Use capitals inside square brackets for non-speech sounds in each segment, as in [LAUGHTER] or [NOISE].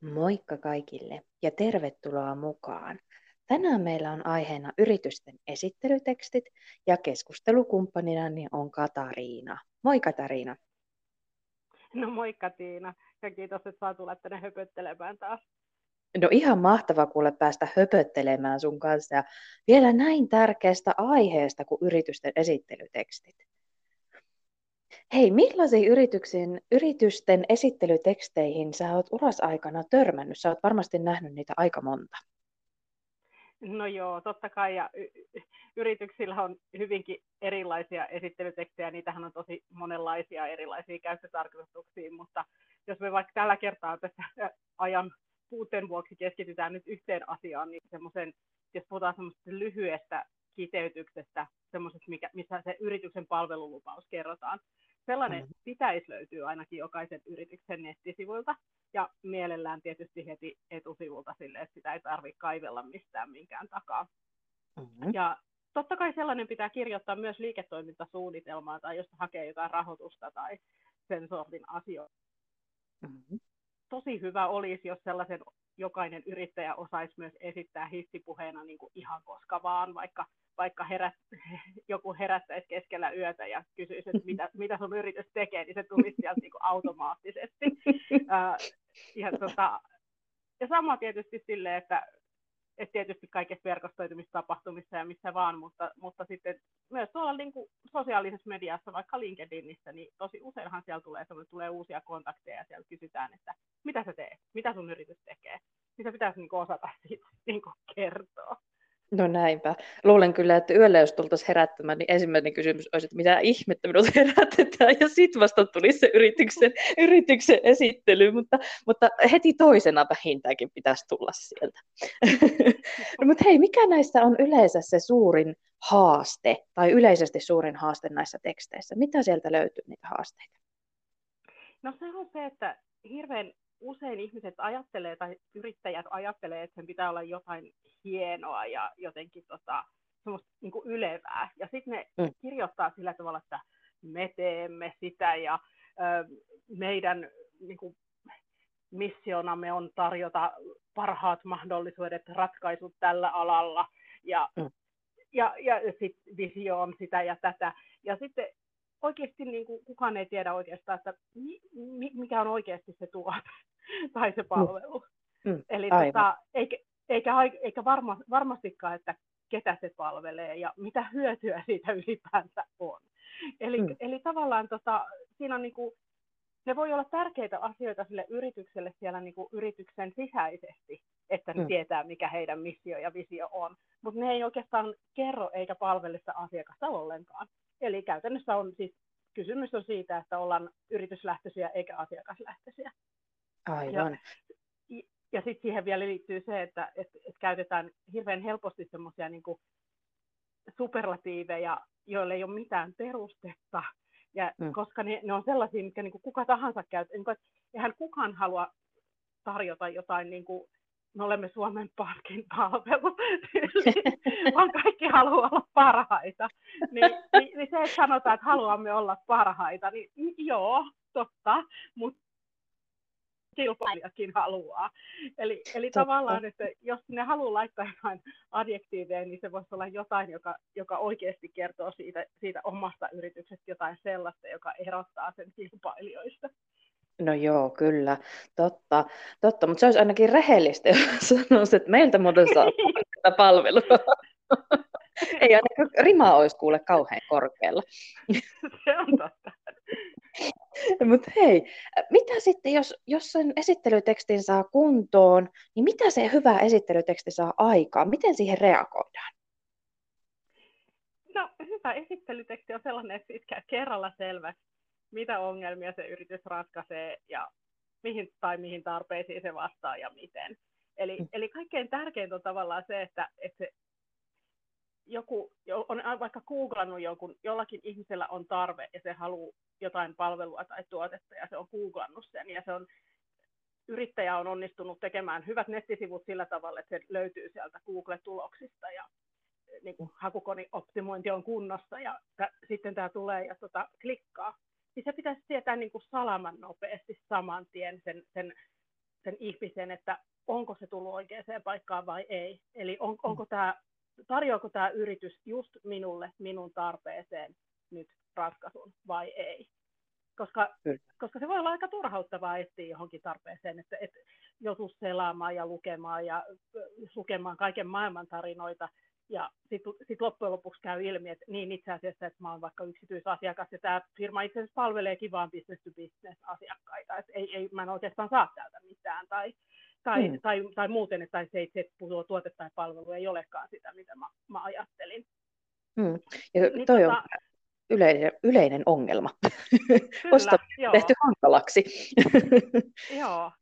Moikka kaikille ja tervetuloa mukaan. Tänään meillä on aiheena yritysten esittelytekstit ja keskustelukumppanina on Katariina. Moi Katariina. No moikka Tiina ja kiitos, että saa tulla tänne höpöttelemään taas. No ihan mahtava kuule päästä höpöttelemään sun kanssa ja vielä näin tärkeästä aiheesta kuin yritysten esittelytekstit. Hei, millaisiin yrityksiin, yritysten esittelyteksteihin sä oot urasaikana törmännyt? Sä oot varmasti nähnyt niitä aika monta. No joo, totta kai. Ja y- yrityksillä on hyvinkin erilaisia esittelytekstejä. Niitähän on tosi monenlaisia erilaisia käyttötarkoituksia, mutta jos me vaikka tällä kertaa tässä ajan puutteen vuoksi keskitytään nyt yhteen asiaan, niin semmoisen, jos puhutaan semmoisesta lyhyestä kiteytyksestä, mikä, missä se yrityksen palvelulupaus kerrotaan, Sellainen mm. pitäisi löytyä ainakin jokaisen yrityksen nettisivuilta ja mielellään tietysti heti etusivulta sille, että sitä ei tarvitse kaivella mistään minkään takaa. Mm-hmm. Ja totta kai sellainen pitää kirjoittaa myös liiketoimintasuunnitelmaa tai jos hakee jotain rahoitusta tai sen sortin asioita. Mm-hmm. Tosi hyvä olisi, jos sellaisen jokainen yrittäjä osaisi myös esittää hissipuheena niin kuin ihan koska vaan, vaikka vaikka herät, [LAUGHS] joku herättäisi keskellä yötä ja kysyisi, että mitä, mitä sun yritys tekee, niin se tulisi sieltä niin kuin automaattisesti. [LAUGHS] ja, tota, ja sama tietysti sille, että, että tietysti kaikessa verkostoitumistapahtumissa ja missä vaan, mutta, mutta sitten myös tuolla niin kuin sosiaalisessa mediassa, vaikka LinkedInissä, niin tosi useinhan siellä tulee, tulee uusia kontakteja ja siellä kysytään, että mitä sä teet, mitä sun yritys tekee. Niin se pitäisi niin kuin osata [LAUGHS] siitä niin kuin kertoa. No näinpä. Luulen kyllä, että yöllä jos tultaisiin herättämään, niin ensimmäinen kysymys olisi, että mitä ihmettä minut [LAUGHS] herätetään, ja sitten vasta tulisi se yrityksen, [LAUGHS] yrityksen esittely, mutta, mutta heti toisena vähintäänkin pitäisi tulla sieltä. [LAUGHS] no, mutta hei, mikä näistä on yleensä se suurin haaste, tai yleisesti suurin haaste näissä teksteissä? Mitä sieltä löytyy niitä haasteita? No se on se, että hirveän usein ihmiset ajattelee tai yrittäjät ajattelee, että sen pitää olla jotain hienoa ja jotenkin tota, semmoista niin kuin ylevää. Ja sitten ne mm. kirjoittaa sillä tavalla, että me teemme sitä ja ö, meidän niin kuin, missionamme on tarjota parhaat mahdollisuudet, ratkaisut tällä alalla. Ja, mm. ja, ja sitten visio on sitä ja tätä. Ja sitten oikeasti niin kuin, kukaan ei tiedä oikeastaan, että mi, mikä on oikeasti se tuote [LAUGHS] tai se mm. palvelu. Mm. Eli tota, eikä, eikä, eikä varma, varmastikaan, että ketä se palvelee ja mitä hyötyä [LAUGHS] siitä ylipäänsä on. Eli, mm. eli tavallaan tota, siinä on niin kuin, ne voi olla tärkeitä asioita sille yritykselle siellä niin kuin yrityksen sisäisesti, että ne mm. tietää, mikä heidän missio ja visio on. Mutta ne ei oikeastaan kerro eikä palvele sitä asiakasta ollenkaan. Eli käytännössä on siis kysymys on siitä, että ollaan yrityslähtöisiä eikä asiakaslähtöisiä. Aivan. Ja, ja sitten siihen vielä liittyy se, että et, et käytetään hirveän helposti semmoisia niin superlatiiveja, joille ei ole mitään perustetta. Ja mm. koska ne, ne on sellaisia, mitkä niin kuin kuka tahansa käyttää. Niin eihän kukaan halua tarjota jotain niin kuin, me olemme Suomen parkin palvelu, [LAUGHS] vaan kaikki haluaa olla parhaita. Niin, niin, niin se, että sanotaan, että haluamme olla parhaita, niin joo, totta, mutta kilpailijakin haluaa. Eli, eli tavallaan, että jos ne haluaa laittaa jotain adjektiiveja, niin se voisi olla jotain, joka, joka oikeasti kertoo siitä, siitä omasta yrityksestä jotain sellaista, joka erottaa sen kilpailijoista. No joo, kyllä, totta, totta. mutta se olisi ainakin rehellistä, jos [LAUGHS] sanoisi, että meiltä muuten saa [LAUGHS] tätä palvelua. [LAUGHS] Ei ainakaan rima olisi kuule kauhean korkealla. Se on. [LAUGHS] Mutta hei, mitä sitten, jos, jos sen esittelytekstin saa kuntoon, niin mitä se hyvä esittelyteksti saa aikaan? Miten siihen reagoidaan? No, hyvä esittelyteksti on sellainen, että siitä käy kerralla selväksi, mitä ongelmia se yritys ratkaisee ja mihin tai mihin tarpeisiin se vastaa ja miten. Eli, mm. eli kaikkein tärkeintä on tavallaan se, että, että se joku on vaikka googlannut jonkun, jollakin ihmisellä on tarve ja se haluaa jotain palvelua tai tuotetta ja se on googlannut sen ja se on yrittäjä on onnistunut tekemään hyvät nettisivut sillä tavalla, että se löytyy sieltä Google-tuloksista ja niin kuin optimointi on kunnossa ja t- sitten tämä tulee ja tota, klikkaa. Niin se pitäisi tietää niin kuin salaman nopeasti saman tien sen, sen sen ihmisen, että onko se tullut oikeaan paikkaan vai ei. Eli on, onko tämä, tarjoako tämä yritys just minulle, minun tarpeeseen nyt ratkaisun vai ei. Koska, koska se voi olla aika turhauttavaa etsiä johonkin tarpeeseen, että, että joutuu selaamaan ja lukemaan ja lukemaan kaiken maailman tarinoita, ja sitten sit loppujen lopuksi käy ilmi, että niin itse asiassa, että mä oon vaikka yksityisasiakas ja tämä firma itse asiassa palveleekin vaan business to business asiakkaita, että ei, ei, mä en oikeastaan saa täältä mitään tai, tai, mm. tai, tai muuten, että se, se tuote tai palvelu ei olekaan sitä, mitä mä, mä ajattelin. Mm. Ja niin toi tota, on yleinen, yleinen ongelma. Kyllä, joo. tehty hankalaksi. joo.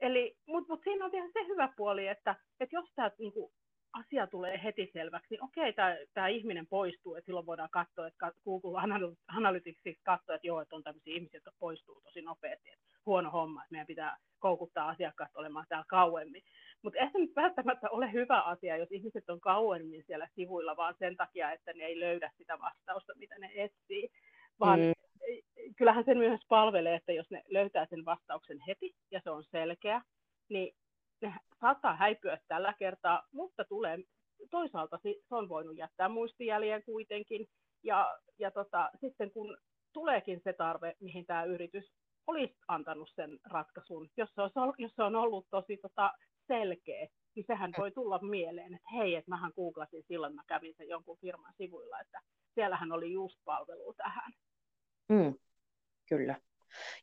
Eli, mutta mut siinä on vielä se hyvä puoli, että, että jos tämä niinku, asia tulee heti selväksi, niin okei, tämä ihminen poistuu, että silloin voidaan katsoa, että Google Analytics katsoo, että joo, että on tämmöisiä ihmisiä, jotka poistuu tosi nopeasti, että huono homma, että meidän pitää koukuttaa asiakkaat olemaan täällä kauemmin. Mutta eihän se nyt välttämättä ole hyvä asia, jos ihmiset on kauemmin siellä sivuilla, vaan sen takia, että ne ei löydä sitä vastausta, mitä ne etsii, vaan mm. kyllähän se myös palvelee, että jos ne löytää sen vastauksen heti ja se on selkeä, niin ne saattaa häipyä tällä kertaa, mutta tulee, toisaalta se on voinut jättää muistijäljen kuitenkin. Ja, ja tota, sitten kun tuleekin se tarve, mihin tämä yritys olisi antanut sen ratkaisun, jos se, olisi, jos se on ollut tosi tota, selkeä, niin sehän voi tulla mieleen, että hei, että mähän googlasin silloin, mä kävin sen jonkun firman sivuilla, että siellähän oli just palvelu tähän. Mm, kyllä.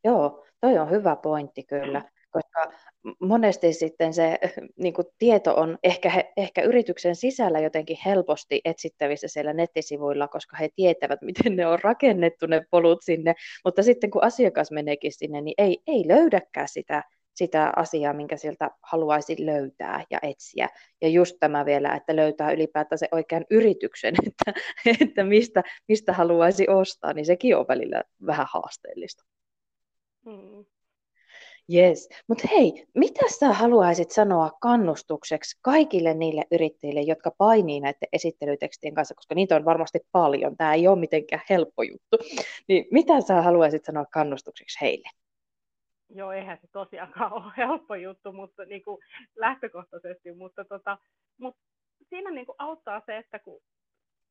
Joo, toi on hyvä pointti kyllä koska monesti sitten se [LAUGHS] niin kuin tieto on ehkä, ehkä yrityksen sisällä jotenkin helposti etsittävissä siellä nettisivuilla, koska he tietävät, [LAUGHS] miten ne on rakennettu ne polut sinne, mutta sitten kun asiakas meneekin sinne, niin ei, ei löydäkään sitä, sitä asiaa, minkä sieltä haluaisi löytää ja etsiä. Ja just tämä vielä, että löytää ylipäätään se oikean yrityksen, [LAUGHS] että, että mistä, mistä haluaisi ostaa, niin sekin on välillä vähän haasteellista. Mm. Yes. Mutta hei, mitä sä haluaisit sanoa kannustukseksi kaikille niille yrittäjille, jotka painii näiden esittelytekstien kanssa, koska niitä on varmasti paljon. Tämä ei ole mitenkään helppo juttu. Niin mitä sä haluaisit sanoa kannustukseksi heille? Joo, eihän se tosiaankaan ole helppo juttu, mutta niin kuin lähtökohtaisesti, mutta, tota, mutta siinä niin kuin auttaa se, että kun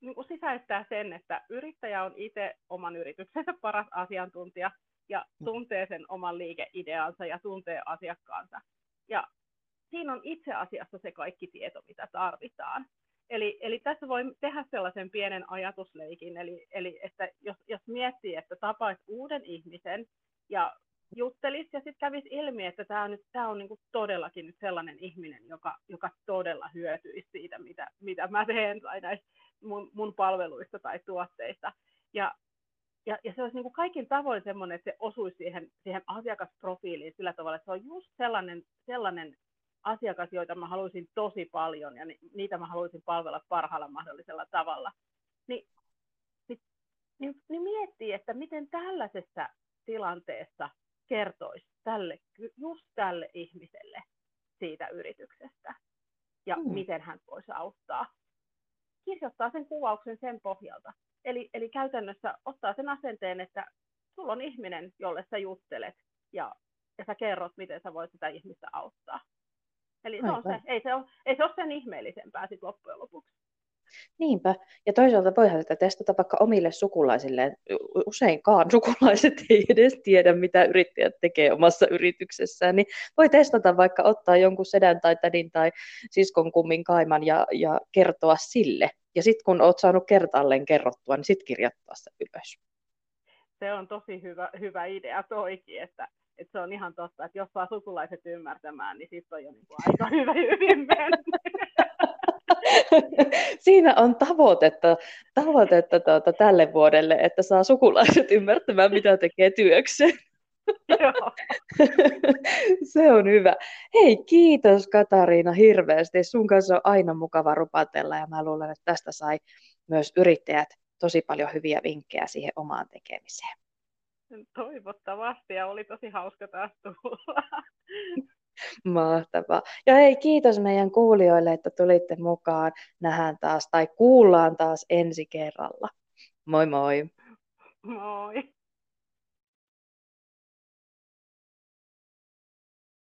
niin kuin sisäistää sen, että yrittäjä on itse oman yrityksensä paras asiantuntija, ja tuntee sen oman liikeideansa ja tuntee asiakkaansa. Ja siinä on itse asiassa se kaikki tieto, mitä tarvitaan. Eli, eli tässä voi tehdä sellaisen pienen ajatusleikin, eli, eli että jos, jos miettii, että tapaisi uuden ihmisen ja juttelisi ja sitten kävisi ilmi, että tämä on, nyt, tämä on niinku todellakin nyt sellainen ihminen, joka, joka todella hyötyisi siitä, mitä, mitä mä teen tai näistä mun, mun palveluista tai tuotteista. Ja ja, ja se olisi niin kuin kaikin tavoin semmoinen, että se osuisi siihen, siihen asiakasprofiiliin sillä tavalla, että se on just sellainen, sellainen asiakas, joita mä haluaisin tosi paljon ja niitä mä haluaisin palvella parhaalla mahdollisella tavalla. Ni, niin, niin, niin miettii, että miten tällaisessa tilanteessa kertoisi tälle, just tälle ihmiselle siitä yrityksestä ja mm. miten hän voisi auttaa. Kirjoittaa sen kuvauksen sen pohjalta. Eli, eli käytännössä ottaa sen asenteen, että sulla on ihminen, jolle sä juttelet ja, ja sä kerrot, miten sä voit sitä ihmistä auttaa. Eli se on se, ei, se ole, ei se ole sen ihmeellisempää sit loppujen lopuksi. Niinpä. Ja toisaalta voihan sitä testata vaikka omille sukulaisille. Useinkaan sukulaiset ei edes tiedä, mitä yrittäjät tekee omassa yrityksessään. Niin voi testata vaikka ottaa jonkun sedän tai tädin tai siskon kummin kaiman ja, ja kertoa sille. Ja sitten kun olet saanut kertaalleen kerrottua, niin sitten kirjoittaa se ylös. Se on tosi hyvä, hyvä idea toikin, että, että se on ihan totta, että jos saa sukulaiset ymmärtämään, niin sitten on jo niin kuin aika [LAUGHS] hyvä hyvin mennyt. [LAUGHS] Siinä on tavoitetta, tavoitetta tuota, tälle vuodelle, että saa sukulaiset ymmärtämään, mitä tekee työkseen. [LAUGHS] [LAUGHS] Se on hyvä. Hei, kiitos Katariina hirveästi. Sun kanssa on aina mukava rupatella ja mä luulen, että tästä sai myös yrittäjät tosi paljon hyviä vinkkejä siihen omaan tekemiseen. Toivottavasti ja oli tosi hauska taas tulla. [LAUGHS] Mahtavaa. Ja hei, kiitos meidän kuulijoille, että tulitte mukaan. Nähdään taas tai kuullaan taas ensi kerralla. Moi moi. Moi.